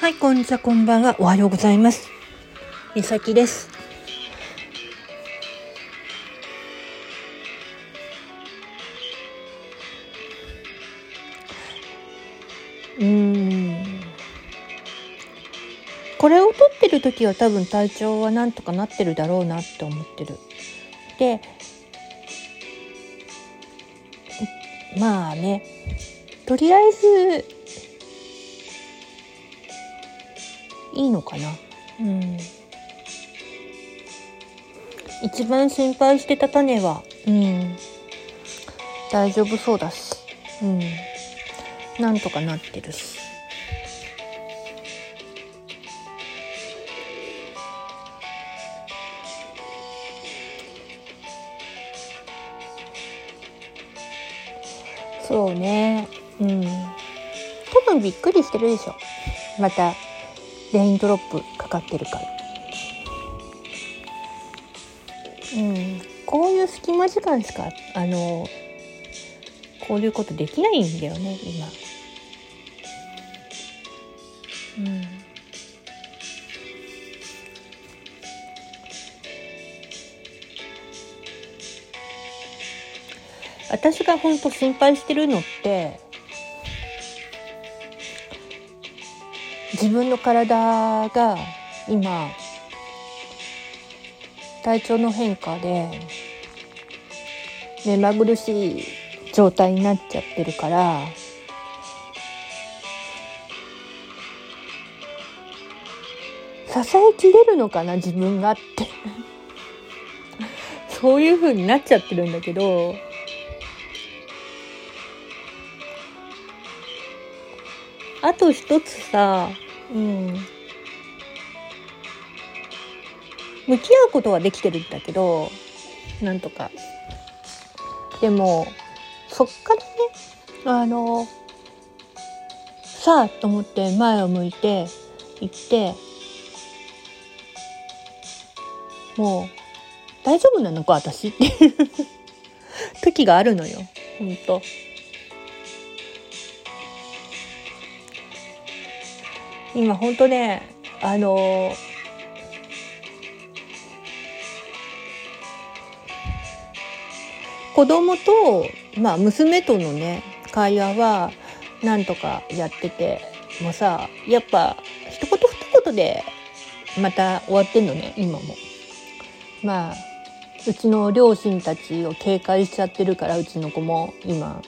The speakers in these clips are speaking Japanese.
はい、こんにちは、こんばんは。おはようございます。みさきです。うん。これを撮ってる時は多分体調はなんとかなってるだろうなって思ってる。で、まあね、とりあえず、いいのかな？うん。一番心配してた種は、うん。大丈夫そうだし、うん。なんとかなってるし。そうね。うん。多分びっくりしてるでしょ。また、レインドロップかかってるから。うん。こういう隙間時間しか、あの、こういうことできないんだよね、今。うん。私が本当心配してるのって自分の体が今体調の変化で目まぐるしい状態になっちゃってるから支えきれるのかな自分がって。そういう風になっちゃってるんだけどあと一つさ、うん。向き合うことはできてるんだけど、なんとか。でも、そっからね、あの、さあと思って前を向いて行って、もう、大丈夫なのか私っていう 時があるのよ。ほんと。今ほんとねあの子供と、まあ、娘とのね会話はなんとかやっててもうさやっぱ一言二言でまた終わってんのね今も。まあうちの両親たちを警戒しちゃってるからうちの子も今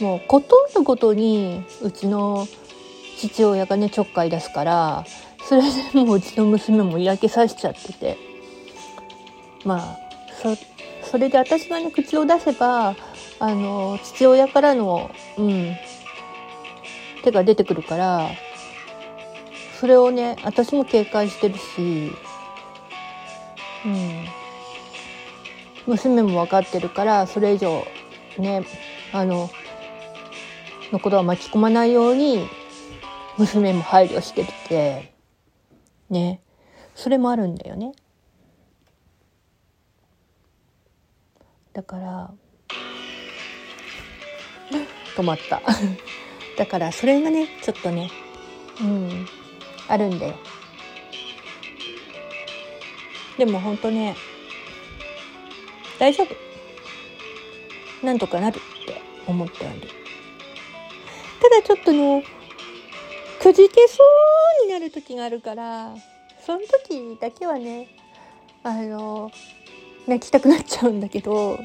もうことんのことにうちの父親がねちょっかい出すからそれでもううちの娘も嫌気さしちゃってて。まあそそれで私がね口を出せばあの父親からの、うん、手が出てくるからそれをね私も警戒してるし、うん、娘も分かってるからそれ以上ねあののことは巻き込まないように娘も配慮しててね。それもあるんだよね。だから止まった。だからそれがねちょっとねうんあるんだよ。でもほんとね大丈夫。なんとかなるって思ってはいる。ただちょっとねくじけそうになる時があるからその時だけはねあの泣きたくなっちゃうんだけど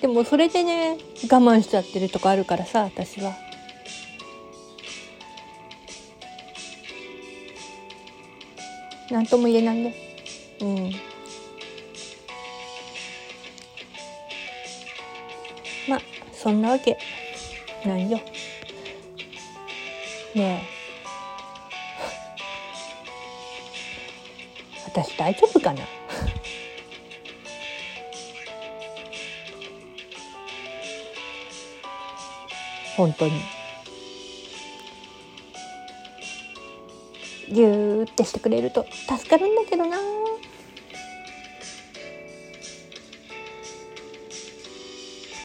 でもそれでね我慢しちゃってるとこあるからさ私は。なんとも言えないね。うん。まあそんなわけなんよ。ねえ。私大丈夫かな？本当に。ギューってしてくれると助かるんだけどな。